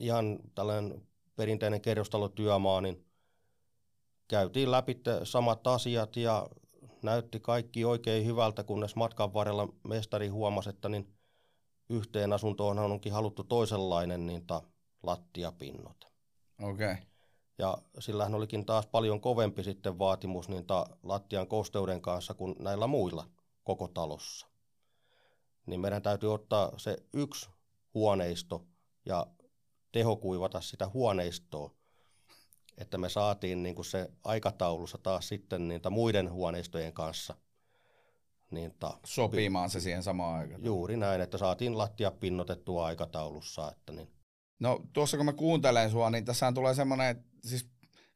ihan tällainen perinteinen kerrostalotyömaa, niin käytiin läpi samat asiat ja näytti kaikki oikein hyvältä, kunnes matkan varrella mestari huomasi, että niin yhteen asuntoon onkin haluttu toisenlainen niin ta, lattiapinnot. Okei. Okay. Ja sillähän olikin taas paljon kovempi sitten vaatimus niin ta, lattian kosteuden kanssa kuin näillä muilla koko talossa. Niin meidän täytyy ottaa se yksi huoneisto ja tehokuivata sitä huoneistoa, että me saatiin niin kuin se aikataulussa taas sitten niitä muiden huoneistojen kanssa. Niin ta, Sopimaan se siihen samaan aikaan. Juuri näin, että saatiin lattia pinnotettua aikataulussa. Että niin. No tuossa kun mä kuuntelen sua, niin tässä tulee semmoinen, että siis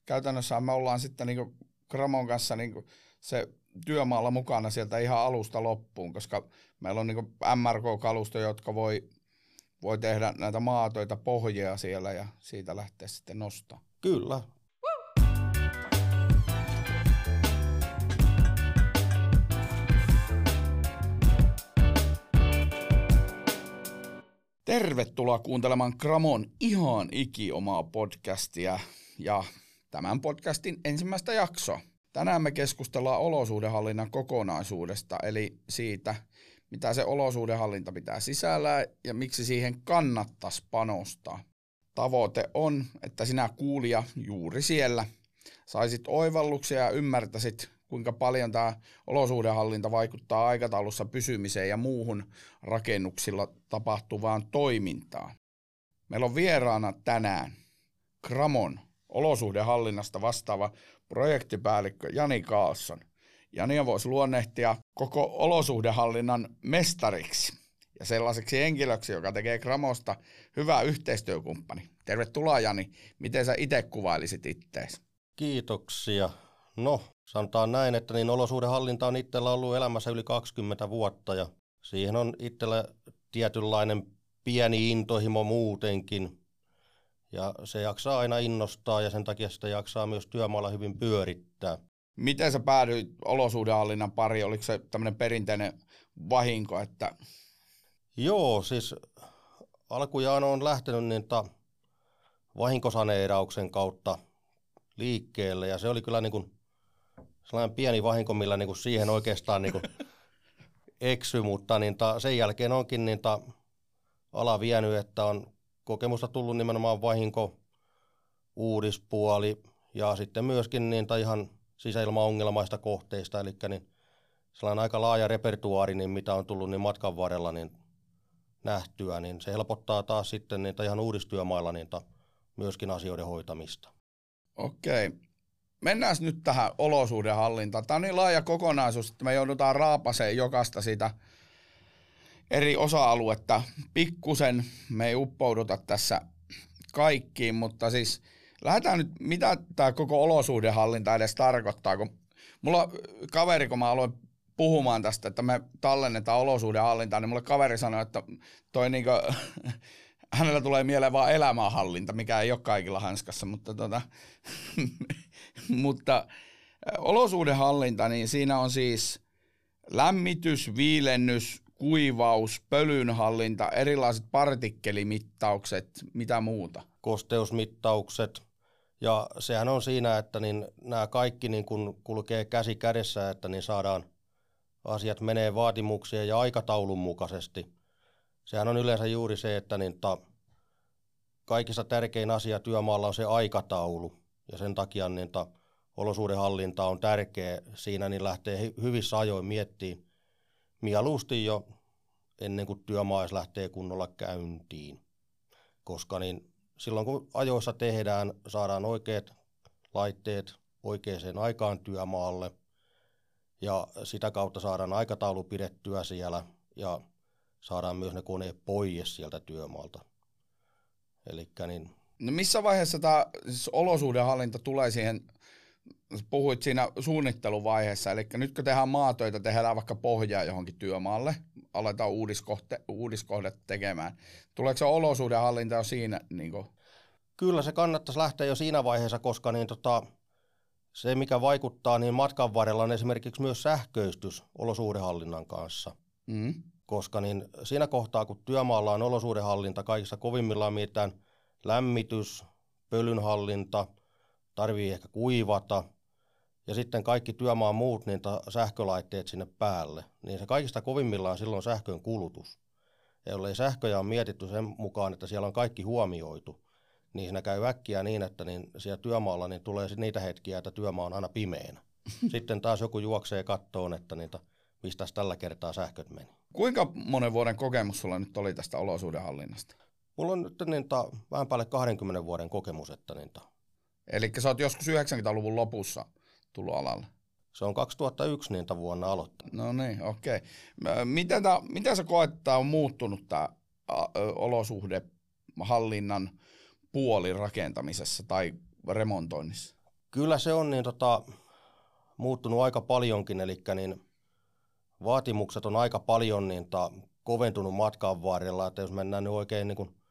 käytännössä me ollaan sitten niin Kramon kanssa niin se työmaalla mukana sieltä ihan alusta loppuun, koska meillä on niin MRK-kalusto, jotka voi, voi tehdä näitä maatoita pohjia siellä ja siitä lähteä sitten nostaa. Kyllä. Tervetuloa kuuntelemaan Kramon ihan iki omaa podcastia ja tämän podcastin ensimmäistä jaksoa. Tänään me keskustellaan olosuudenhallinnan kokonaisuudesta, eli siitä, mitä se olosuudenhallinta pitää sisällä ja miksi siihen kannattaisi panostaa. Tavoite on, että sinä kuulija juuri siellä saisit oivalluksia ja ymmärtäisit, kuinka paljon tämä olosuhdehallinta vaikuttaa aikataulussa pysymiseen ja muuhun rakennuksilla tapahtuvaan toimintaan. Meillä on vieraana tänään Kramon olosuhdehallinnasta vastaava projektipäällikkö Jani Kaalsson. Jani voisi luonnehtia koko olosuhdehallinnan mestariksi ja sellaiseksi henkilöksi, joka tekee Kramosta hyvää yhteistyökumppani. Tervetuloa Jani. Miten sä itse kuvailisit ittees? Kiitoksia. No, sanotaan näin, että niin olosuhdehallinta on itsellä ollut elämässä yli 20 vuotta ja siihen on itsellä tietynlainen pieni intohimo muutenkin. Ja se jaksaa aina innostaa ja sen takia sitä jaksaa myös työmaalla hyvin pyörittää. Miten sä päädyit olosuhdehallinnan pari? Oliko se tämmöinen perinteinen vahinko, että Joo, siis alkujaan on lähtenyt niin ta, vahinkosaneerauksen kautta liikkeelle ja se oli kyllä niin kuin sellainen pieni vahinko, millä niin kuin siihen oikeastaan niin kuin eksy, mutta niin ta, sen jälkeen onkin niin ta, ala vienyt, että on kokemusta tullut nimenomaan vahinko, uudispuoli ja sitten myöskin niin ta, ihan sisäilmaongelmaista kohteista, eli niin sellainen aika laaja repertuaari, niin mitä on tullut niin matkan varrella, niin nähtyä, niin se helpottaa taas sitten niitä ihan uudistyömailla niitä myöskin asioiden hoitamista. Okei. Mennään nyt tähän olosuudenhallintaan. Tämä on niin laaja kokonaisuus, että me joudutaan raapaseen jokaista sitä eri osa-aluetta. Pikkusen me ei uppouduta tässä kaikkiin, mutta siis lähdetään nyt, mitä tämä koko olosuhdehallinta edes tarkoittaa, kun mulla kaveri, kun mä aloin puhumaan tästä, että me tallennetaan olosuhdehallintaa, niin mulle kaveri sanoi, että toi niinku, hänellä tulee mieleen vaan elämänhallinta, mikä ei ole kaikilla hanskassa, mutta, tota, mutta olosuhdehallinta, niin siinä on siis lämmitys, viilennys, kuivaus, pölynhallinta, erilaiset partikkelimittaukset, mitä muuta? Kosteusmittaukset, ja sehän on siinä, että niin nämä kaikki niin kun kulkee käsi kädessä, että niin saadaan asiat menee vaatimuksien ja aikataulun mukaisesti. Sehän on yleensä juuri se, että niin ta, kaikista tärkein asia työmaalla on se aikataulu. Ja sen takia niin ta, olosuudenhallinta on tärkeä. Siinä niin lähtee hyvissä ajoin miettimään mieluusti jo ennen kuin työmaa lähtee kunnolla käyntiin. Koska niin silloin kun ajoissa tehdään, saadaan oikeat laitteet oikeaan aikaan työmaalle – ja sitä kautta saadaan aikataulu pidettyä siellä ja saadaan myös ne koneet pois sieltä työmaalta. Elikkä niin, no missä vaiheessa tämä siis olosuhdehallinta tulee siihen, puhuit siinä suunnitteluvaiheessa, eli nyt kun tehdään maatöitä, tehdään vaikka pohjaa johonkin työmaalle, aletaan uudiskohte, uudiskohdet tekemään. Tuleeko se olosuhdehallinta jo siinä? Niin kuin? Kyllä se kannattaisi lähteä jo siinä vaiheessa, koska niin tota, se, mikä vaikuttaa niin matkan varrella, on esimerkiksi myös sähköistys olosuhdehallinnan kanssa. Mm. Koska niin siinä kohtaa, kun työmaalla on olosuhdehallinta kaikissa kovimmillaan mietitään lämmitys, pölynhallinta, tarvii ehkä kuivata ja sitten kaikki työmaan muut niin sähkölaitteet sinne päälle, niin se kaikista kovimmillaan silloin sähkön kulutus. Ja jollei sähköjä on mietitty sen mukaan, että siellä on kaikki huomioitu, niin siinä käy äkkiä niin, että niin siellä työmaalla niin tulee niitä hetkiä, että työmaa on aina pimeänä. Sitten taas joku juoksee kattoon, että niitä, mistä tällä kertaa sähköt meni. Kuinka monen vuoden kokemus sulla nyt oli tästä olosuudenhallinnasta? Mulla on nyt niin ta, vähän päälle 20 vuoden kokemus. Että niin ta. Eli sä oot joskus 90-luvun lopussa tullut alalle? Se on 2001 niitä vuonna aloittanut. No niin, okei. Okay. Miten, tää, miten sä koet, että on muuttunut tämä olosuhdehallinnan puoli rakentamisessa tai remontoinnissa? Kyllä se on niin, tota, muuttunut aika paljonkin, eli niin vaatimukset on aika paljon niin, ta, koventunut matkan varrella, että jos mennään nyt oikein niin kuin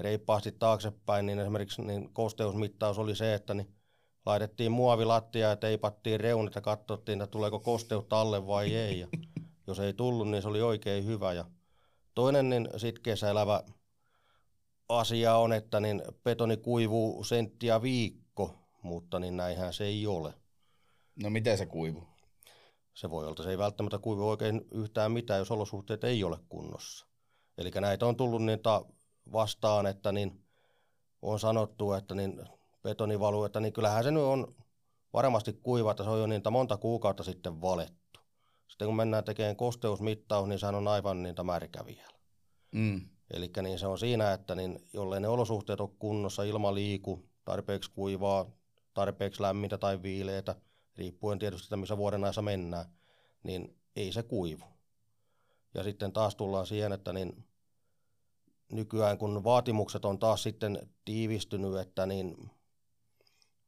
reippaasti taaksepäin, niin esimerkiksi niin kosteusmittaus oli se, että niin laitettiin muovilattia ja teipattiin reunit ja katsottiin, että tuleeko kosteutta alle vai ei. Ja jos ei tullut, niin se oli oikein hyvä. Ja toinen niin sitkeässä elävä asia on, että niin betoni kuivuu senttiä viikko, mutta niin näinhän se ei ole. No miten se kuivuu? Se voi olla, että se ei välttämättä kuivu oikein yhtään mitään, jos olosuhteet ei ole kunnossa. Eli näitä on tullut niitä vastaan, että niin on sanottu, että niin betonivaluetta, niin kyllähän se nyt on varmasti kuiva, että se on jo niitä monta kuukautta sitten valettu. Sitten kun mennään tekemään kosteusmittaus, niin sehän on aivan niitä märkä vielä. Mm. Eli niin se on siinä, että niin, jollei ne olosuhteet ole kunnossa, ilma liiku, tarpeeksi kuivaa, tarpeeksi lämmintä tai viileitä, riippuen tietysti, että missä vuoden ajassa mennään, niin ei se kuivu. Ja sitten taas tullaan siihen, että niin nykyään kun vaatimukset on taas sitten tiivistynyt, että niin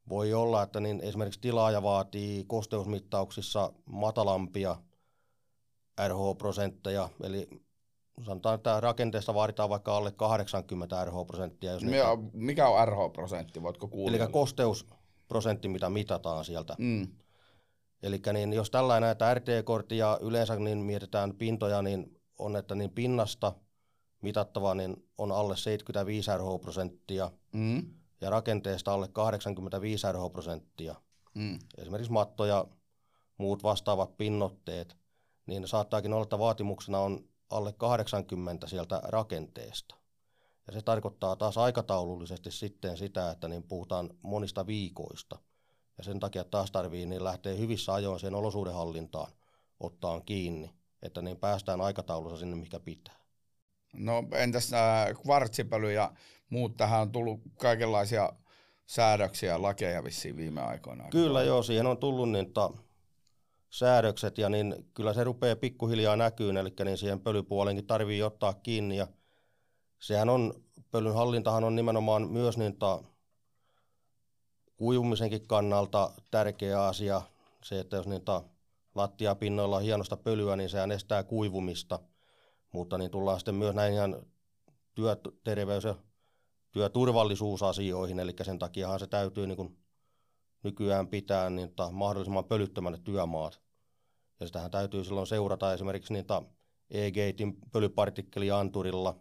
voi olla, että niin esimerkiksi tilaaja vaatii kosteusmittauksissa matalampia RH-prosentteja, eli sanotaan, että rakenteessa vaaditaan vaikka alle 80 RH-prosenttia. Jos niitä... Mikä on RH-prosentti, voitko kuulla? Eli kosteusprosentti, mitä mitataan sieltä. Mm. Eli niin, jos tällainen näitä RT-korttia yleensä niin mietitään pintoja, niin on, että niin pinnasta mitattava niin on alle 75 RH-prosenttia. Mm ja rakenteesta alle 85 RH-prosenttia, mm. esimerkiksi matto ja muut vastaavat pinnotteet, niin saattaakin olla, että vaatimuksena on alle 80 sieltä rakenteesta. Ja se tarkoittaa taas aikataulullisesti sitten sitä, että niin puhutaan monista viikoista. Ja sen takia taas tarvii niin lähteä hyvissä ajoin siihen olosuudenhallintaan ottaa kiinni, että niin päästään aikataulussa sinne, mikä pitää. No entäs äh, kvartsipöly ja muut? Tähän on tullut kaikenlaisia säädöksiä ja lakeja vissiin viime aikoina. Kyllä joo, siihen on tullut niin, ta, säädökset ja niin kyllä se rupeaa pikkuhiljaa näkyyn, eli niin siihen pölypuolenkin tarvii ottaa kiinni. Ja sehän on, pölyn hallintahan on nimenomaan myös niin ta, kuivumisenkin kannalta tärkeä asia, se, että jos niin ta, lattiapinnoilla on hienosta pölyä, niin sehän estää kuivumista, mutta niin tullaan sitten myös näihin ihan työterveys- ja työturvallisuusasioihin, eli sen takiahan se täytyy niin kuin nykyään pitää niin ta, mahdollisimman pölyttömänne työmaat. Ja sitähän täytyy silloin seurata esimerkiksi niitä E-gatein pölypartikkelianturilla.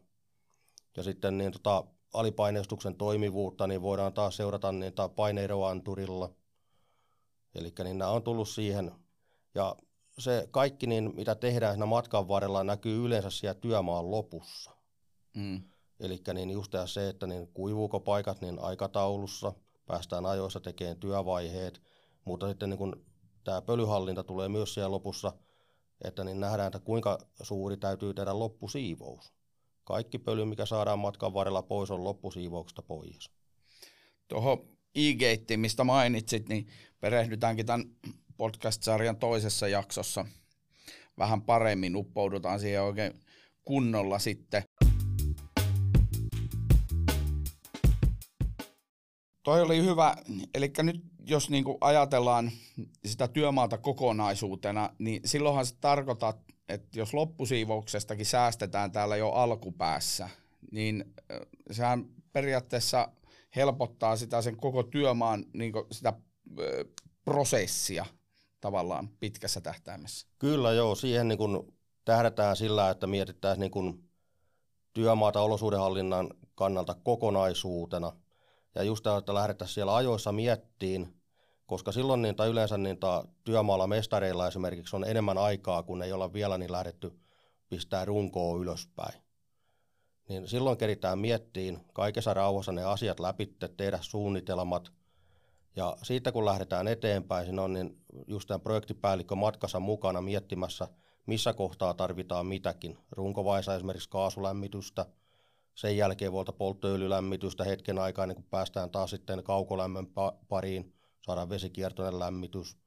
Ja sitten niin tota, alipaineistuksen toimivuutta niin voidaan taas seurata niitä paineiroanturilla. Eli niin nämä on tullut siihen. Ja se kaikki, niin, mitä tehdään siinä matkan varrella, näkyy yleensä siellä työmaan lopussa. Mm. Eli niin just se, että niin kuivuuko paikat niin aikataulussa, päästään ajoissa tekemään työvaiheet, mutta sitten niin kun tämä pölyhallinta tulee myös siellä lopussa, että niin nähdään, että kuinka suuri täytyy tehdä loppusiivous. Kaikki pöly, mikä saadaan matkan varrella pois, on loppusiivouksesta pois. Tuohon e mistä mainitsit, niin perehdytäänkin tämän podcast-sarjan toisessa jaksossa vähän paremmin, uppoudutaan siihen oikein kunnolla sitten. Toi oli hyvä. Eli nyt jos niinku ajatellaan sitä työmaata kokonaisuutena, niin silloinhan se tarkoittaa, että jos loppusiivouksestakin säästetään täällä jo alkupäässä, niin sehän periaatteessa helpottaa sitä sen koko työmaan niin sitä prosessia tavallaan pitkässä tähtäimessä. Kyllä joo, siihen niin kun tähdätään sillä, että mietitään niin kun työmaata olosuudenhallinnan kannalta kokonaisuutena. Ja just tämä, että lähdettäisiin siellä ajoissa miettiin, koska silloin niin, tai yleensä niin, tai työmaalla mestareilla esimerkiksi on enemmän aikaa, kun ei olla vielä niin lähdetty pistää runkoa ylöspäin. Niin silloin keritään miettiin kaikessa rauhassa ne asiat läpi, tehdä suunnitelmat. Ja siitä kun lähdetään eteenpäin, siinä on niin just tämä projektipäällikkö matkassa mukana miettimässä, missä kohtaa tarvitaan mitäkin. Runkovaisa esimerkiksi kaasulämmitystä, sen jälkeen vuolta polttoöljylämmitystä hetken aikaa, ennen kuin päästään taas sitten kaukolämmön pariin, saadaan vesikiertoinen lämmitys.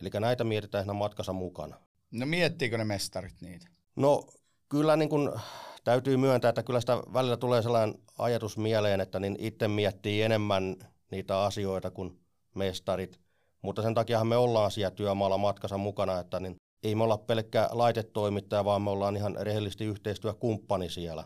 Eli näitä mietitään siinä matkassa mukana. No miettiikö ne mestarit niitä? No kyllä niin kun, täytyy myöntää, että kyllä sitä välillä tulee sellainen ajatus mieleen, että niin itse miettii enemmän niitä asioita kuin mestarit. Mutta sen takiahan me ollaan siellä työmaalla matkassa mukana, että niin ei me olla pelkkä laitetoimittaja, vaan me ollaan ihan rehellisesti yhteistyökumppani siellä.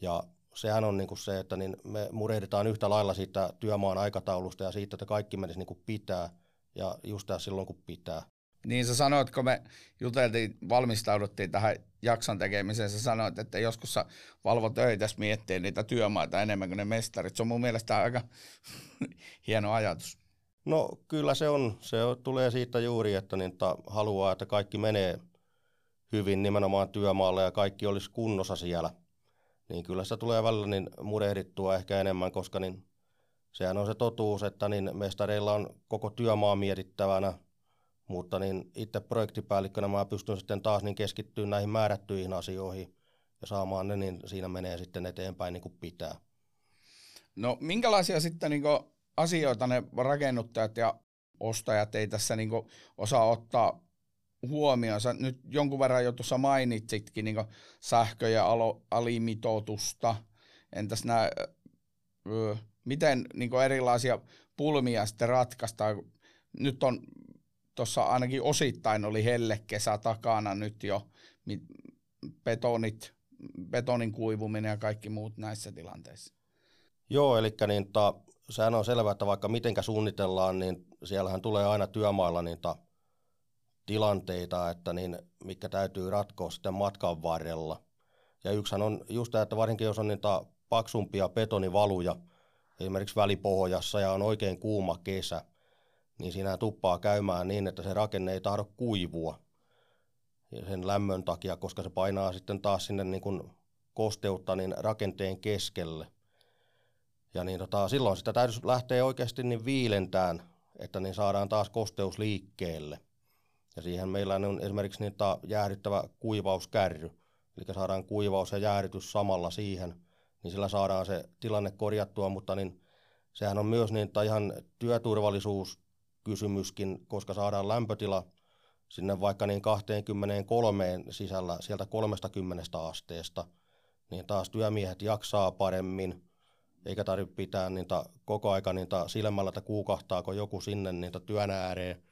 Ja sehän on niinku se, että niin me murehditaan yhtä lailla siitä työmaan aikataulusta ja siitä, että kaikki menisi niinku pitää ja just silloin kun pitää. Niin sä sanoit, kun me juteltiin, valmistauduttiin tähän jakson tekemiseen, sä sanoit, että joskus sä valvot töitä miettii niitä työmaita enemmän kuin ne mestarit. Se on mun mielestä aika hieno ajatus. No kyllä se on. Se tulee siitä juuri, että niin, ta, haluaa, että kaikki menee hyvin nimenomaan työmaalle ja kaikki olisi kunnossa siellä. Niin kyllä se tulee välillä niin murehdittua ehkä enemmän, koska niin, sehän on se totuus, että niin mestareilla on koko työmaa mietittävänä, mutta niin itse projektipäällikkönä mä pystyn sitten taas niin keskittyä näihin määrättyihin asioihin ja saamaan ne, niin siinä menee sitten eteenpäin niin kuin pitää. No minkälaisia sitten niin asioita ne rakennuttajat ja ostajat ei tässä niin osaa ottaa huomioon. Sä nyt jonkun verran jo tuossa mainitsitkin niin sähkö- ja alo, alimitoitusta. Entäs nämä, miten niin erilaisia pulmia sitten ratkaistaan? Nyt on tuossa ainakin osittain oli hellekesä takana nyt jo betonit, betonin kuivuminen ja kaikki muut näissä tilanteissa. Joo, eli niin ta, sehän on selvää, että vaikka mitenkä suunnitellaan, niin siellähän tulee aina työmailla niitä tilanteita, että niin, mikä täytyy ratkoa sitten matkan varrella. Ja yksihän on just tämä, että varsinkin jos on niitä paksumpia betonivaluja, esimerkiksi välipohjassa ja on oikein kuuma kesä, niin siinä tuppaa käymään niin, että se rakenne ei tahdo kuivua sen lämmön takia, koska se painaa sitten taas sinne niin kuin kosteutta niin rakenteen keskelle. Ja niin tota, silloin sitä täytyisi lähteä oikeasti niin viilentään, että niin saadaan taas kosteus liikkeelle. Ja siihen meillä on esimerkiksi niin jäähdyttävä kuivauskärry, eli saadaan kuivaus ja jäähdytys samalla siihen, niin sillä saadaan se tilanne korjattua, mutta niin sehän on myös niin, ihan työturvallisuuskysymyskin, koska saadaan lämpötila sinne vaikka niin 23 sisällä sieltä 30 asteesta, niin taas työmiehet jaksaa paremmin, eikä tarvitse pitää niitä koko aika niitä silmällä, että kuukahtaako joku sinne niitä työn ääreen.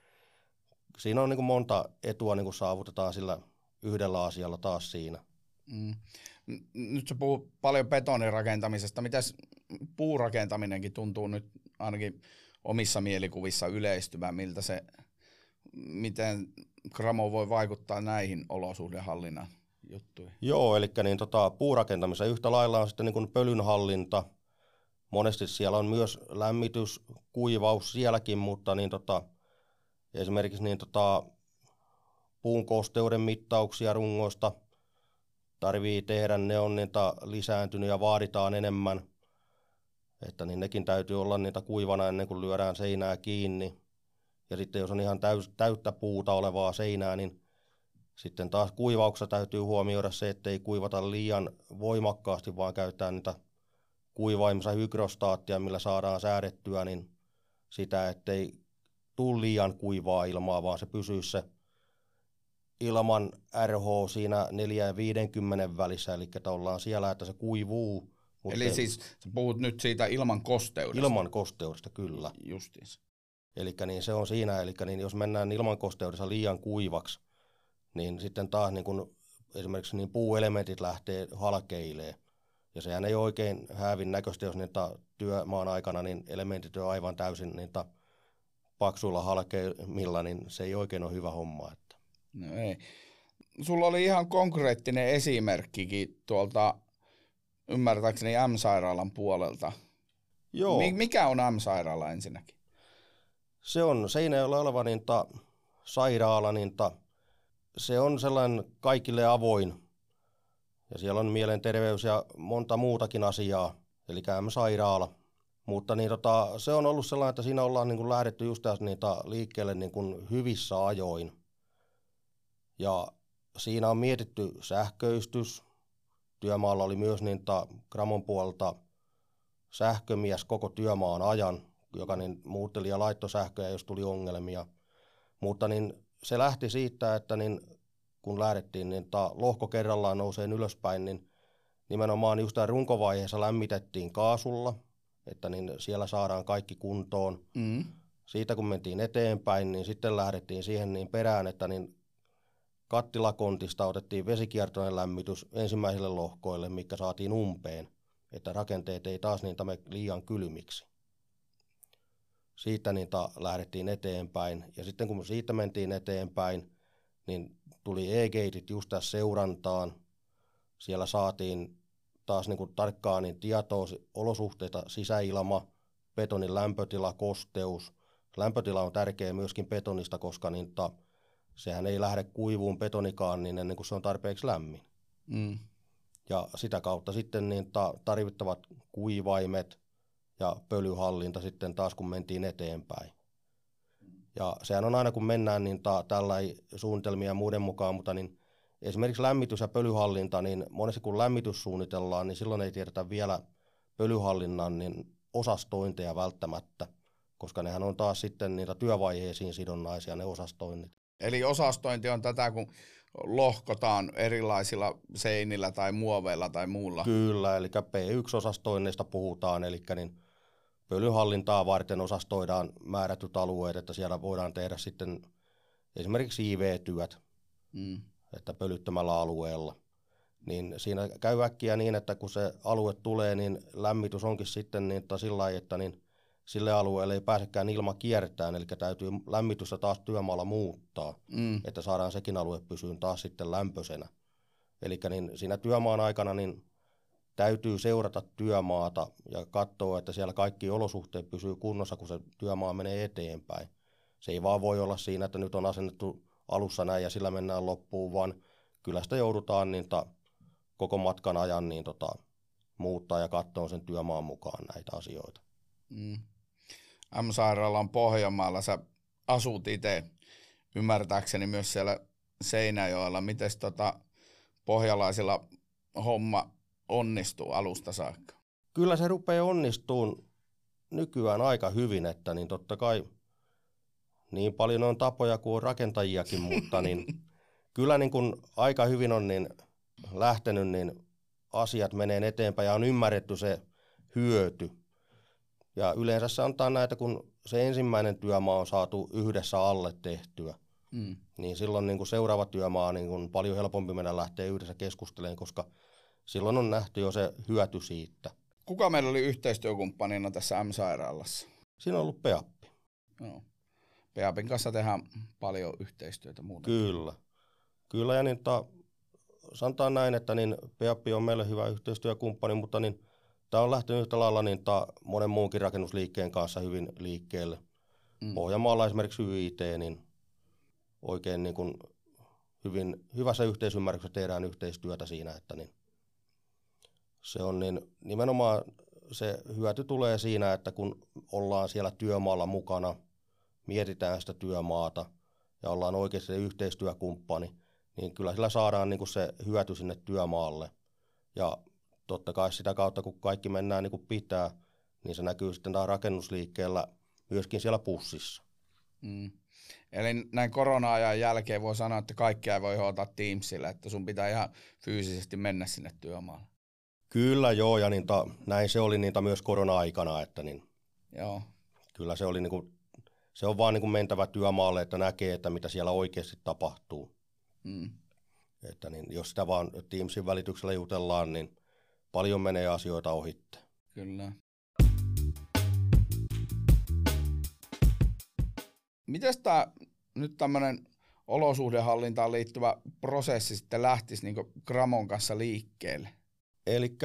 Siinä on niin kuin monta etua niin kuin saavutetaan sillä yhdellä asialla taas siinä. Mm. Nyt sä puhut paljon betonirakentamisesta. Mitäs puurakentaminenkin tuntuu nyt ainakin omissa mielikuvissa yleistyvän, miltä se, miten Gramo voi vaikuttaa näihin olosuhdehallinnan juttuihin? Joo, eli niin tota, puurakentamisen yhtä lailla on sitten niin pölynhallinta – monesti siellä on myös lämmitys, kuivaus sielläkin, mutta niin tota, esimerkiksi niin tota, puun kosteuden mittauksia rungoista tarvii tehdä, ne on niitä lisääntynyt ja vaaditaan enemmän, että niin nekin täytyy olla niitä kuivana ennen kuin lyödään seinää kiinni. Ja sitten jos on ihan täys, täyttä puuta olevaa seinää, niin sitten taas kuivauksessa täytyy huomioida se, ettei kuivata liian voimakkaasti, vaan käytetään niitä kuivaimassa hydrostaattia, millä saadaan säädettyä niin sitä, ettei tule liian kuivaa ilmaa, vaan se pysyy se ilman RH siinä 4 ja 50 välissä, eli ollaan siellä, että se kuivuu. Eli siis sä puhut nyt siitä ilman kosteudesta? Ilman kosteudesta, kyllä. Justiinsa. Eli niin se on siinä, eli niin jos mennään ilman kosteudessa liian kuivaksi, niin sitten taas niin kun esimerkiksi niin puuelementit lähtee halkeilee. Ja sehän ei oikein häävin näköistä, jos niitä työmaan aikana niin elementit on aivan täysin niitä paksuilla halkeimilla, niin se ei oikein ole hyvä homma. Että. No ei. sulla oli ihan konkreettinen esimerkkikin tuolta ymmärtääkseni M-sairaalan puolelta. Joo. Mikä on M-sairaala ensinnäkin? Se on Seinäjoella oleva niin ta, sairaala, niin ta, se on sellainen kaikille avoin. Ja siellä on mielenterveys ja monta muutakin asiaa, eli M-sairaala. Mutta niin tota, se on ollut sellainen, että siinä ollaan niin kuin lähdetty just tässä niitä liikkeelle niin kuin hyvissä ajoin. Ja siinä on mietitty sähköistys. Työmaalla oli myös niin Gramon puolelta sähkömies koko työmaan ajan, joka niin muutteli ja laittoi sähköä, jos tuli ongelmia. Mutta niin se lähti siitä, että niin kun lähdettiin, niin ta, lohko kerrallaan nousee ylöspäin, niin nimenomaan just runkovaiheessa lämmitettiin kaasulla, että niin siellä saadaan kaikki kuntoon. Mm. Siitä kun mentiin eteenpäin, niin sitten lähdettiin siihen niin perään, että niin kattilakontista otettiin vesikiertoinen lämmitys ensimmäisille lohkoille, mikä saatiin umpeen, että rakenteet ei taas niitä me liian kylmiksi. Siitä niitä lähdettiin eteenpäin ja sitten kun siitä mentiin eteenpäin, niin tuli e-geitit just tässä seurantaan. Siellä saatiin taas niin kuin tarkkaan niin tietoa olosuhteita, sisäilma, betonin lämpötila, kosteus. Lämpötila on tärkeä myöskin betonista, koska niin ta, sehän ei lähde kuivuun betonikaan niin ennen kuin se on tarpeeksi lämmin. Mm. Ja sitä kautta sitten niin ta, tarvittavat kuivaimet ja pölyhallinta sitten taas kun mentiin eteenpäin. Ja sehän on aina kun mennään niin ta, tällä suunnitelmia muiden mukaan, mutta niin esimerkiksi lämmitys- ja pölyhallinta, niin monesti kun lämmitys suunnitellaan, niin silloin ei tiedetä vielä pölyhallinnan niin osastointeja välttämättä, koska nehän on taas sitten niitä työvaiheisiin sidonnaisia ne osastoinnit. Eli osastointi on tätä, kun lohkotaan erilaisilla seinillä tai muoveilla tai muulla. Kyllä, eli P1-osastoinneista puhutaan, eli niin pölyhallintaa varten osastoidaan määrätyt alueet, että siellä voidaan tehdä sitten esimerkiksi IV-työt, mm. että pölyttömällä alueella. Niin siinä käy äkkiä niin, että kun se alue tulee, niin lämmitys onkin sitten niin, että sillä lailla, että niin sille alueelle ei pääsekään ilma kiertään, eli täytyy lämmitystä taas työmaalla muuttaa, mm. että saadaan sekin alue pysyyn taas sitten lämpöisenä. Eli niin siinä työmaan aikana niin täytyy seurata työmaata ja katsoa, että siellä kaikki olosuhteet pysyy kunnossa, kun se työmaa menee eteenpäin. Se ei vaan voi olla siinä, että nyt on asennettu alussa näin ja sillä mennään loppuun, vaan kyllä sitä joudutaan niin ta, koko matkan ajan niin tota, muuttaa ja katsoa sen työmaan mukaan näitä asioita. Mm. M-sairaalan Pohjanmaalla sä asut itse ymmärtääkseni myös siellä Seinäjoella. Miten tota, pohjalaisilla homma onnistuu alusta saakka? Kyllä se rupeaa onnistuun nykyään aika hyvin, että niin totta kai niin paljon on tapoja kuin rakentajiakin, mutta niin kyllä niin kun aika hyvin on niin lähtenyt, niin asiat menee eteenpäin ja on ymmärretty se hyöty. Ja yleensä se antaa näitä, kun se ensimmäinen työmaa on saatu yhdessä alle tehtyä, mm. niin silloin niin kuin seuraava työmaa on niin kuin paljon helpompi mennä lähteä yhdessä keskustelemaan, koska silloin on nähty jo se hyöty siitä. Kuka meillä oli yhteistyökumppanina tässä M-sairaalassa? Siinä on ollut Peappi. Joo. Peapin kanssa tehdään paljon yhteistyötä muuten. Kyllä. Kyllä, ja niin ta, sanotaan näin, että niin Peappi on meille hyvä yhteistyökumppani, mutta niin Tämä on lähtenyt yhtä lailla niin ta, monen muunkin rakennusliikkeen kanssa hyvin liikkeelle. Mm. Pohjanmaalla esimerkiksi YIT, niin oikein niin kuin hyvin, hyvässä yhteisymmärryksessä tehdään yhteistyötä siinä, että niin se on niin nimenomaan se hyöty tulee siinä, että kun ollaan siellä työmaalla mukana, mietitään sitä työmaata ja ollaan oikeasti yhteistyökumppani, niin kyllä sillä saadaan niin kuin se hyöty sinne työmaalle. Ja totta kai sitä kautta, kun kaikki mennään niin kuin pitää, niin se näkyy sitten tämä rakennusliikkeellä myöskin siellä pussissa. Mm. Eli näin korona-ajan jälkeen voi sanoa, että kaikkea ei voi hoitaa Teamsilla, että sun pitää ihan fyysisesti mennä sinne työmaalle. Kyllä joo, ja niin ta, näin se oli niitä myös korona-aikana, että niin, joo. kyllä se oli niin kuin, se on vaan niin kuin mentävä työmaalle, että näkee, että mitä siellä oikeasti tapahtuu. Mm. Että niin, jos sitä vaan Teamsin välityksellä jutellaan, niin paljon menee asioita ohitte. Kyllä. Miten tämä nyt tämmöinen olosuhdehallintaan liittyvä prosessi sitten lähtisi niin Gramon kanssa liikkeelle? Eli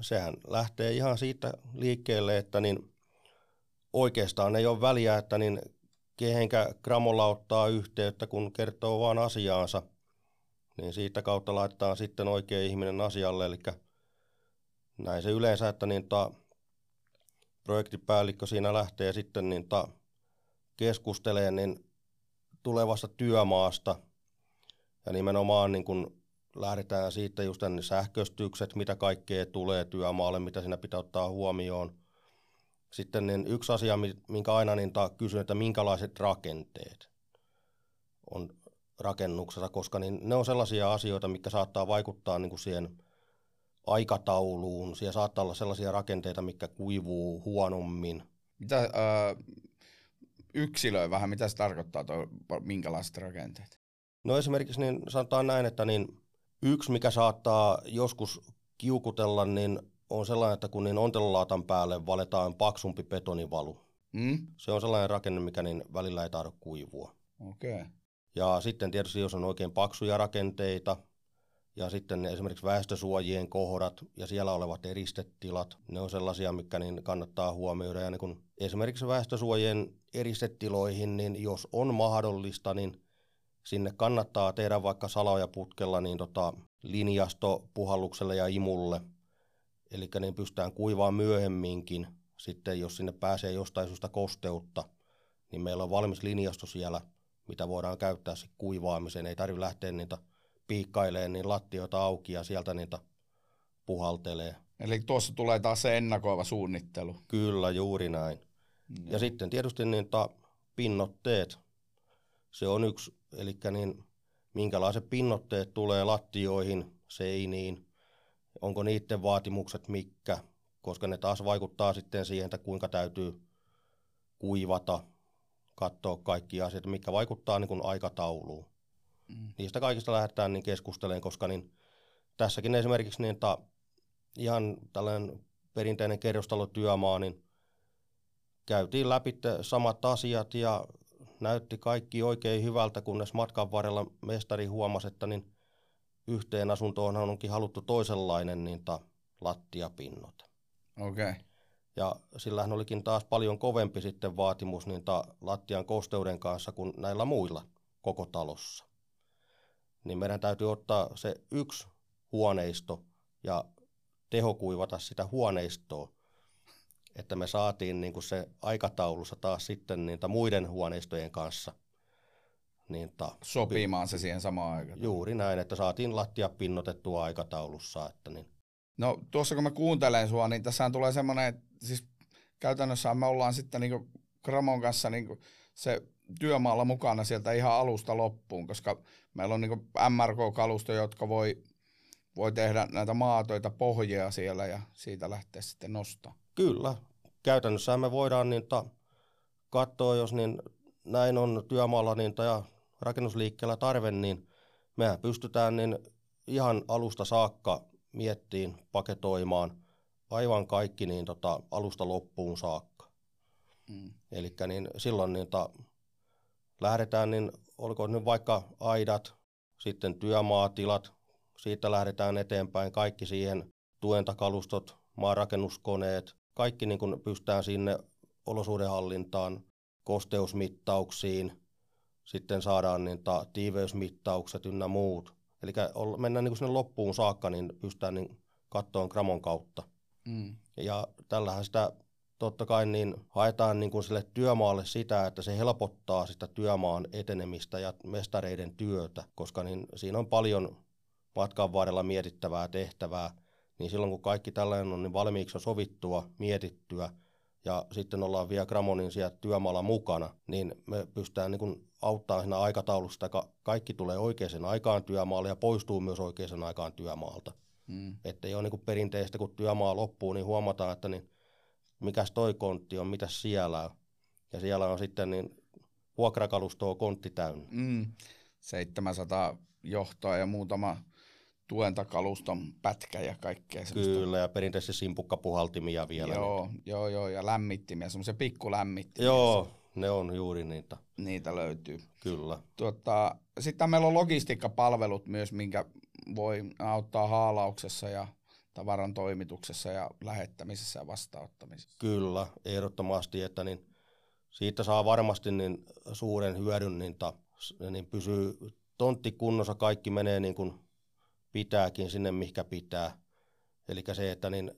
sehän lähtee ihan siitä liikkeelle, että niin oikeastaan ei ole väliä, että niin kehenkä Gramolla ottaa yhteyttä, kun kertoo vaan asiaansa, niin siitä kautta laitetaan sitten oikea ihminen asialle, eli näin se yleensä, että niin ta, projektipäällikkö siinä lähtee sitten niin ta, keskustelee niin tulevasta työmaasta ja nimenomaan niin kun lähdetään siitä just ne sähköstykset, mitä kaikkea tulee työmaalle, mitä siinä pitää ottaa huomioon. Sitten niin yksi asia, minkä aina niin kysyn, että minkälaiset rakenteet on rakennuksessa, koska niin ne on sellaisia asioita, mitkä saattaa vaikuttaa niin kuin siihen aikatauluun. Siellä saattaa olla sellaisia rakenteita, mitkä kuivuu huonommin. Mitä, äh, yksilöi vähän, mitä se tarkoittaa, toi, minkälaiset rakenteet? No esimerkiksi niin sanotaan näin, että niin yksi, mikä saattaa joskus kiukutella, niin on sellainen, että kun niin ontelolaatan päälle valetaan paksumpi betonivalu. Mm? Se on sellainen rakenne, mikä niin välillä ei tahdo kuivua. Okay. Ja sitten tietysti, jos on oikein paksuja rakenteita, ja sitten esimerkiksi väestösuojien kohdat ja siellä olevat eristetilat, ne on sellaisia, mikä niin kannattaa huomioida. Ja niin kun esimerkiksi väestösuojien eristetiloihin, niin jos on mahdollista, niin sinne kannattaa tehdä vaikka salaja putkella niin tota, linjasto puhallukselle ja imulle. Eli niin pystytään kuivaa myöhemminkin. Sitten jos sinne pääsee jostain syystä kosteutta, niin meillä on valmis linjasto siellä, mitä voidaan käyttää kuivaamiseen. Ei tarvitse lähteä niitä piikkailee niin lattioita auki ja sieltä niitä puhaltelee. Eli tuossa tulee taas se ennakoiva suunnittelu. Kyllä, juuri näin. Ja, Ja sitten tietysti niin ta, pinnotteet, se on yksi, eli niin, minkälaiset pinnotteet tulee lattioihin, seiniin, onko niiden vaatimukset mikä, koska ne taas vaikuttaa sitten siihen, että kuinka täytyy kuivata, katsoa kaikki asiat, mikä vaikuttaa niin kuin aikatauluun. Mm. Niistä kaikista lähdetään niin keskustelemaan, koska niin tässäkin esimerkiksi niin, ta, ihan tällainen perinteinen kerrostalotyömaa, niin käytiin läpi samat asiat ja näytti kaikki oikein hyvältä, kunnes matkan varrella mestari huomasi, että niin yhteen asuntoon onkin haluttu toisenlainen niin ta, lattiapinnot. Okei. Okay. Ja sillähän olikin taas paljon kovempi sitten vaatimus niin ta, lattian kosteuden kanssa kuin näillä muilla koko talossa niin meidän täytyy ottaa se yksi huoneisto ja tehokuivata sitä huoneistoa, että me saatiin niin kuin se aikataulussa taas sitten niitä muiden huoneistojen kanssa. Niin ta, Sopimaan se siihen samaan aikaan. Juuri näin, että saatiin lattia pinnotettua aikataulussa. Että niin. No tuossa kun mä kuuntelen sua, niin tässä tulee semmoinen, että siis käytännössä me ollaan sitten niin Gramon kanssa niin se työmaalla mukana sieltä ihan alusta loppuun, koska meillä on niin MRK-kalusto, jotka voi, voi tehdä näitä maatoita pohjia siellä ja siitä lähteä sitten nostaa. Kyllä. Käytännössä me voidaan niin ta, katsoa, jos niin näin on työmaalla niin ta, ja rakennusliikkeellä tarve, niin mehän pystytään niin ihan alusta saakka miettiin, paketoimaan aivan kaikki niin tota, alusta loppuun saakka. Mm. Eli niin silloin niin ta, lähdetään, niin olkoon nyt vaikka aidat, sitten työmaatilat, siitä lähdetään eteenpäin, kaikki siihen tuentakalustot, maarakennuskoneet, kaikki niin kuin pystytään sinne olosuhdehallintaan, kosteusmittauksiin, sitten saadaan niin ta, tiiveysmittaukset ynnä muut. Eli mennään niin kuin sinne loppuun saakka, niin pystytään niin kattoon gramon kautta. Mm. Ja tällähän sitä totta kai niin haetaan niin kuin sille työmaalle sitä, että se helpottaa sitä työmaan etenemistä ja mestareiden työtä, koska niin siinä on paljon matkan varrella mietittävää tehtävää, niin silloin kun kaikki tällainen on niin valmiiksi on sovittua, mietittyä ja sitten ollaan vielä Gramonin siellä työmaalla mukana, niin me pystytään niin auttaa siinä aikataulusta, että kaikki tulee oikeaan aikaan työmaalle ja poistuu myös oikeaan aikaan työmaalta. Mm. Että ei ole niin perinteistä, kun työmaa loppuu, niin huomataan, että niin mikäs toi kontti on, mitä siellä on. Ja siellä on sitten niin vuokrakalustoa kontti täynnä. Mm, 700 johtoa ja muutama tuentakaluston pätkä ja kaikkea semmoista. Kyllä, ja perinteisesti simpukkapuhaltimia vielä. Joo, niin. joo, joo, ja lämmittimiä, semmoisia pikkulämmittimiä. Joo, ne on juuri niitä. niitä löytyy. Kyllä. Tuota, sitten meillä on logistiikkapalvelut myös, minkä voi auttaa haalauksessa ja tavaran toimituksessa ja lähettämisessä ja vastaanottamisessa. Kyllä, ehdottomasti, että niin siitä saa varmasti niin suuren hyödyn, niin, ta, niin pysyy tontti kunnossa, kaikki menee niin kuin pitääkin sinne, mikä pitää. Eli se, että niin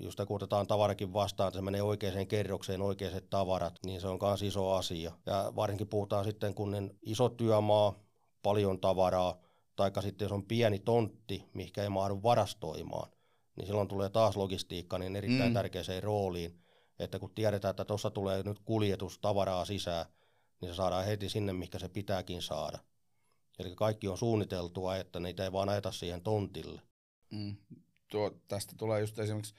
just kun otetaan tavarakin vastaan, että se menee oikeaan kerrokseen, oikeat tavarat, niin se on myös iso asia. Ja varsinkin puhutaan sitten, kun niin iso työmaa, paljon tavaraa, tai sitten jos on pieni tontti, mikä ei mahdu varastoimaan, niin silloin tulee taas logistiikka niin erittäin mm. tärkeäseen rooliin, että kun tiedetään, että tuossa tulee nyt kuljetus tavaraa sisään, niin se saadaan heti sinne, mikä se pitääkin saada. Eli kaikki on suunniteltua, että niitä ei vaan ajeta siihen tontille. Mm. Tuo, tästä tulee just esimerkiksi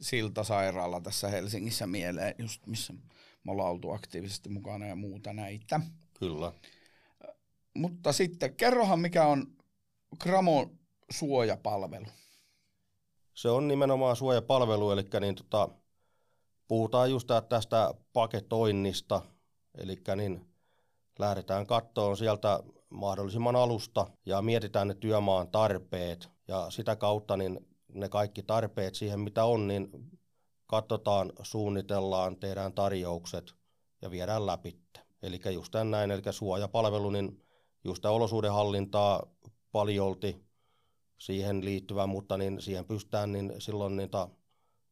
Siltasairaala tässä Helsingissä mieleen, just missä me ollaan oltu aktiivisesti mukana ja muuta näitä. Kyllä. Mutta sitten kerrohan mikä on Gramon suojapalvelu. Se on nimenomaan suojapalvelu, eli niin tota, puhutaan just tästä paketoinnista, eli niin lähdetään kattoon sieltä mahdollisimman alusta ja mietitään ne työmaan tarpeet ja sitä kautta niin ne kaikki tarpeet siihen mitä on, niin katsotaan, suunnitellaan, tehdään tarjoukset ja viedään läpi. Eli just näin, eli suojapalvelu, niin just olosuudenhallintaa paljolti siihen liittyvä, mutta niin siihen pystytään niin silloin niitä,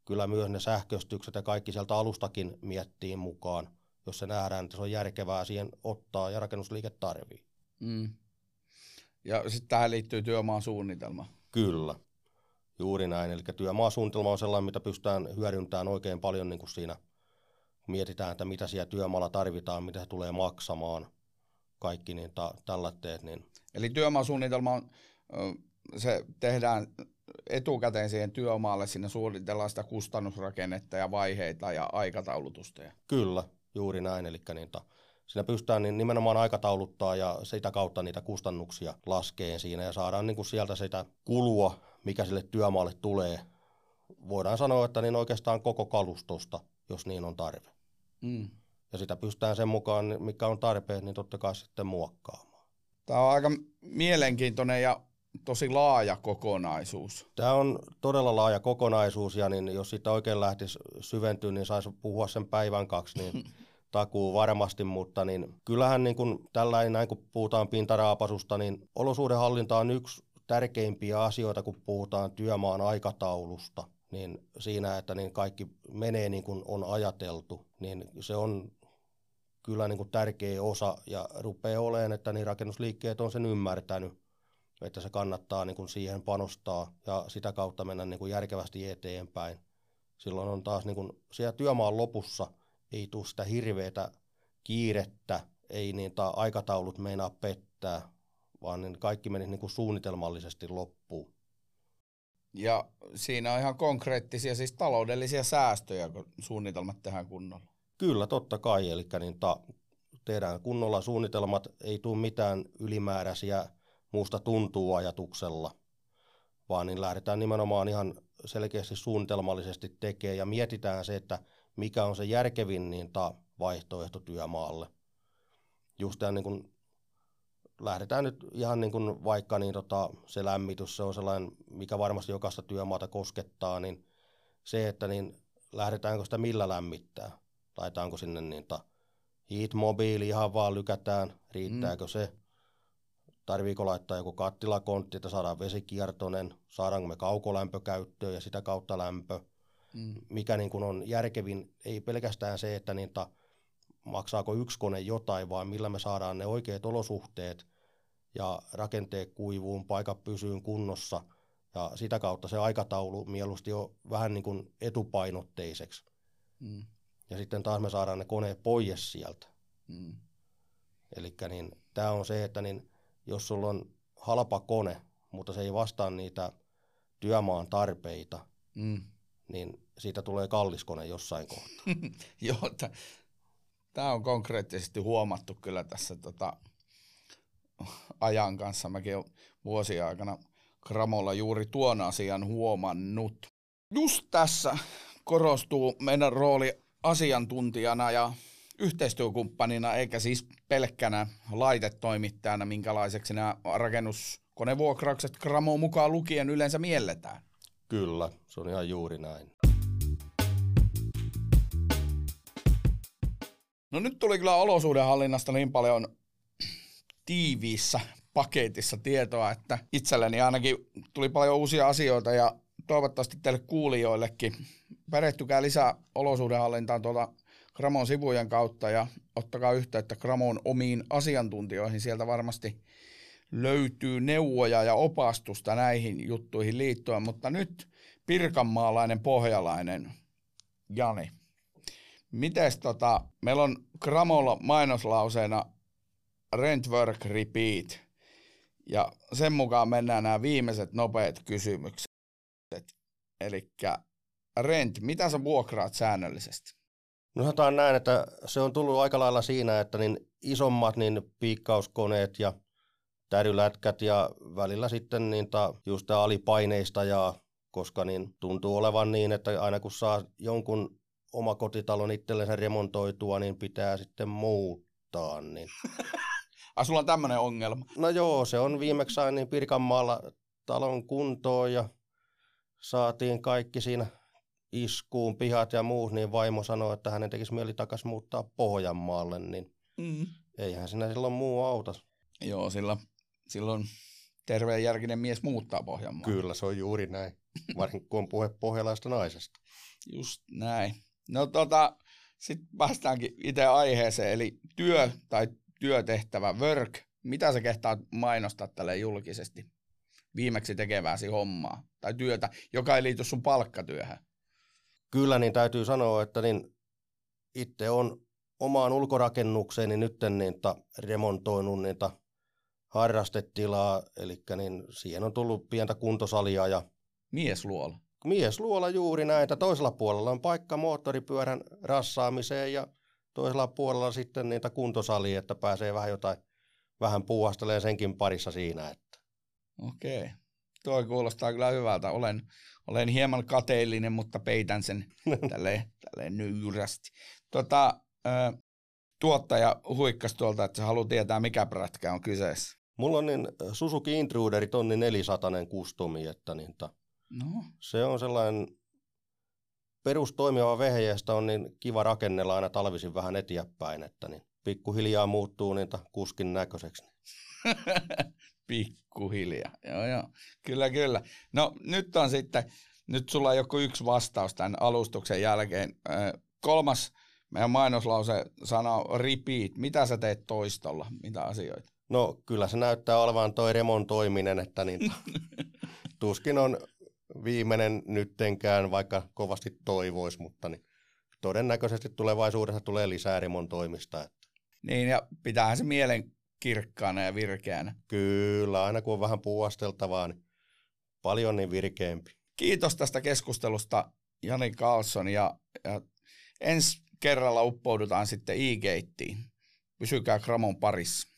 kyllä myös ne sähköstykset ja kaikki sieltä alustakin miettiin mukaan, jos se nähdään, että se on järkevää siihen ottaa ja rakennusliike tarvii. Mm. Ja sitten tähän liittyy työmaan suunnitelma. Kyllä, juuri näin. Eli työmaasuunnitelma on sellainen, mitä pystytään hyödyntämään oikein paljon niin kuin siinä, kun mietitään, että mitä siellä työmaalla tarvitaan, mitä se tulee maksamaan, kaikki niin ta- tällä teet. Niin. Eli työmaasuunnitelma on se tehdään etukäteen siihen työmaalle, sinne suunnitellaan sitä kustannusrakennetta ja vaiheita ja aikataulutusta. Kyllä, juuri näin. Eli niitä, siinä pystytään niin nimenomaan aikatauluttaa ja sitä kautta niitä kustannuksia laskeen siinä ja saadaan niin kuin sieltä sitä kulua, mikä sille työmaalle tulee. Voidaan sanoa, että niin oikeastaan koko kalustosta, jos niin on tarve. Mm. Ja sitä pystytään sen mukaan, mikä on tarpeen, niin totta kai sitten muokkaamaan. Tämä on aika mielenkiintoinen ja tosi laaja kokonaisuus. Tämä on todella laaja kokonaisuus ja niin jos sitä oikein lähtisi syventyä, niin saisi puhua sen päivän kaksi, niin takuu varmasti, mutta niin kyllähän niin kuin tällainen, näin kun puhutaan pintaraapasusta, niin olosuudenhallinta on yksi tärkeimpiä asioita, kun puhutaan työmaan aikataulusta, niin siinä, että niin kaikki menee niin kuin on ajateltu, niin se on kyllä niin kuin tärkeä osa ja rupeaa olemaan, että niin rakennusliikkeet on sen ymmärtänyt että se kannattaa niin kuin siihen panostaa ja sitä kautta mennä niin kuin järkevästi eteenpäin. Silloin on taas niin kuin siellä työmaan lopussa ei tule sitä hirveätä kiirettä, ei niitä aikataulut meinaa pettää, vaan niin kaikki meni niin kuin suunnitelmallisesti loppuun. Ja siinä on ihan konkreettisia, siis taloudellisia säästöjä, kun suunnitelmat tehdään kunnolla. Kyllä, totta kai. Eli niin ta, tehdään kunnolla suunnitelmat, ei tule mitään ylimääräisiä muusta tuntuu ajatuksella, vaan niin lähdetään nimenomaan ihan selkeästi suunnitelmallisesti tekemään ja mietitään se, että mikä on se järkevin niin ta, vaihtoehto työmaalle. Just niin kun lähdetään nyt ihan niin kuin vaikka niin tota, se lämmitys, se on sellainen, mikä varmasti jokaista työmaata koskettaa, niin se, että niin lähdetäänkö sitä millä lämmittää, laitaanko sinne niin ta, heat-mobiili ihan vaan lykätään, riittääkö mm. se, tarviiko laittaa joku kattilakontti, että saadaan vesikiertoinen, saadaanko me kaukolämpökäyttöön ja sitä kautta lämpö, mm. mikä niin kuin on järkevin, ei pelkästään se, että niitä maksaako yksi kone jotain, vaan millä me saadaan ne oikeat olosuhteet ja rakenteet kuivuun, paikat pysyyn kunnossa ja sitä kautta se aikataulu mieluusti on vähän niin kuin etupainotteiseksi. Mm. Ja sitten taas me saadaan ne koneet pois sieltä. Mm. Eli niin, tämä on se, että niin jos sulla on halpa kone, mutta se ei vastaa niitä työmaan tarpeita, mm. niin siitä tulee kallis kone jossain kohtaa. Joo, tämä on konkreettisesti huomattu kyllä tässä tota, ajan kanssa. Mäkin olen vuosien aikana Kramolla juuri tuon asian huomannut. Just tässä korostuu meidän rooli asiantuntijana ja yhteistyökumppanina, eikä siis pelkkänä laitetoimittajana, minkälaiseksi nämä rakennuskonevuokraukset Gramo mukaan lukien yleensä mielletään. Kyllä, se on ihan juuri näin. No nyt tuli kyllä olosuhdehallinnasta niin paljon tiiviissä paketissa tietoa, että itselleni ainakin tuli paljon uusia asioita ja toivottavasti teille kuulijoillekin. Perehtykää lisää olosuhdehallintaan tuolta Gramon sivujen kautta ja ottakaa yhteyttä Gramon omiin asiantuntijoihin. Sieltä varmasti löytyy neuvoja ja opastusta näihin juttuihin liittyen, mutta nyt pirkanmaalainen pohjalainen Jani. Mites tota, meillä on Gramolla mainoslauseena Rent Work Repeat. Ja sen mukaan mennään nämä viimeiset nopeat kysymykset. Eli rent, mitä sä vuokraat säännöllisesti? No näin, että se on tullut aika lailla siinä, että niin isommat niin piikkauskoneet ja tärylätkät ja välillä sitten niin ta, just alipaineista ja koska niin tuntuu olevan niin, että aina kun saa jonkun omakotitalon itsellensä remontoitua, niin pitää sitten muuttaa. Niin. Ai sulla on tämmöinen ongelma? No joo, se on viimeksi sain niin Pirkanmaalla talon kuntoon ja saatiin kaikki siinä iskuun, pihat ja muut, niin vaimo sanoi, että hänen tekisi mieli takaisin muuttaa Pohjanmaalle, niin mm. eihän sinä silloin muu auta. Joo, sillä, silloin terveenjärkinen mies muuttaa Pohjanmaalle. Kyllä, se on juuri näin, varsinkin kun on puhe pohjalaista naisesta. Just näin. No tota, sitten päästäänkin itse aiheeseen, eli työ tai työtehtävä, work. Mitä sä kehtaat mainostaa tälle julkisesti viimeksi tekeväsi hommaa tai työtä, joka ei liity sun palkkatyöhön? Kyllä, niin täytyy sanoa, että niin itse on omaan ulkorakennukseeni nyt niitä remontoinut niitä harrastetilaa, eli niin siihen on tullut pientä kuntosalia ja Miesluola. Miesluola juuri näitä. Toisella puolella on paikka moottoripyörän rassaamiseen ja toisella puolella sitten niitä kuntosalia, että pääsee vähän jotain vähän puuhastelee senkin parissa siinä. Että. Okei. Tuo kuulostaa kyllä hyvältä. Olen, olen hieman kateellinen, mutta peitän sen tälleen, tälleen nöyrästi. Tota, äh, tuottaja huikkasi tuolta, että se haluaa tietää, mikä prätkä on kyseessä. Mulla on niin Suzuki Intruderi tonni 400 kustomi, että niin ta, no. se on sellainen perustoimiva vehjeestä on niin kiva rakennella aina talvisin vähän eteenpäin, että niin pikkuhiljaa muuttuu niitä kuskin näköiseksi. pikkuhiljaa, joo joo, kyllä kyllä. No nyt on sitten, nyt sulla on joku yksi vastaus tämän alustuksen jälkeen. Kolmas meidän mainoslause sanoo repeat. Mitä sä teet toistolla? Mitä asioita? No kyllä se näyttää olevan toi remontoiminen, että niin tuskin on viimeinen nyttenkään, vaikka kovasti toivois, mutta niin todennäköisesti tulevaisuudessa tulee lisää remontoimista. Että. Niin, ja pitäähän se mielen kirkkaana ja virkeänä. Kyllä, aina kun on vähän puuasteltavaa, niin paljon niin virkeämpi. Kiitos tästä keskustelusta, Jani Carlson, ja, ja ensi kerralla uppoudutaan sitten e Pysykää Gramon parissa.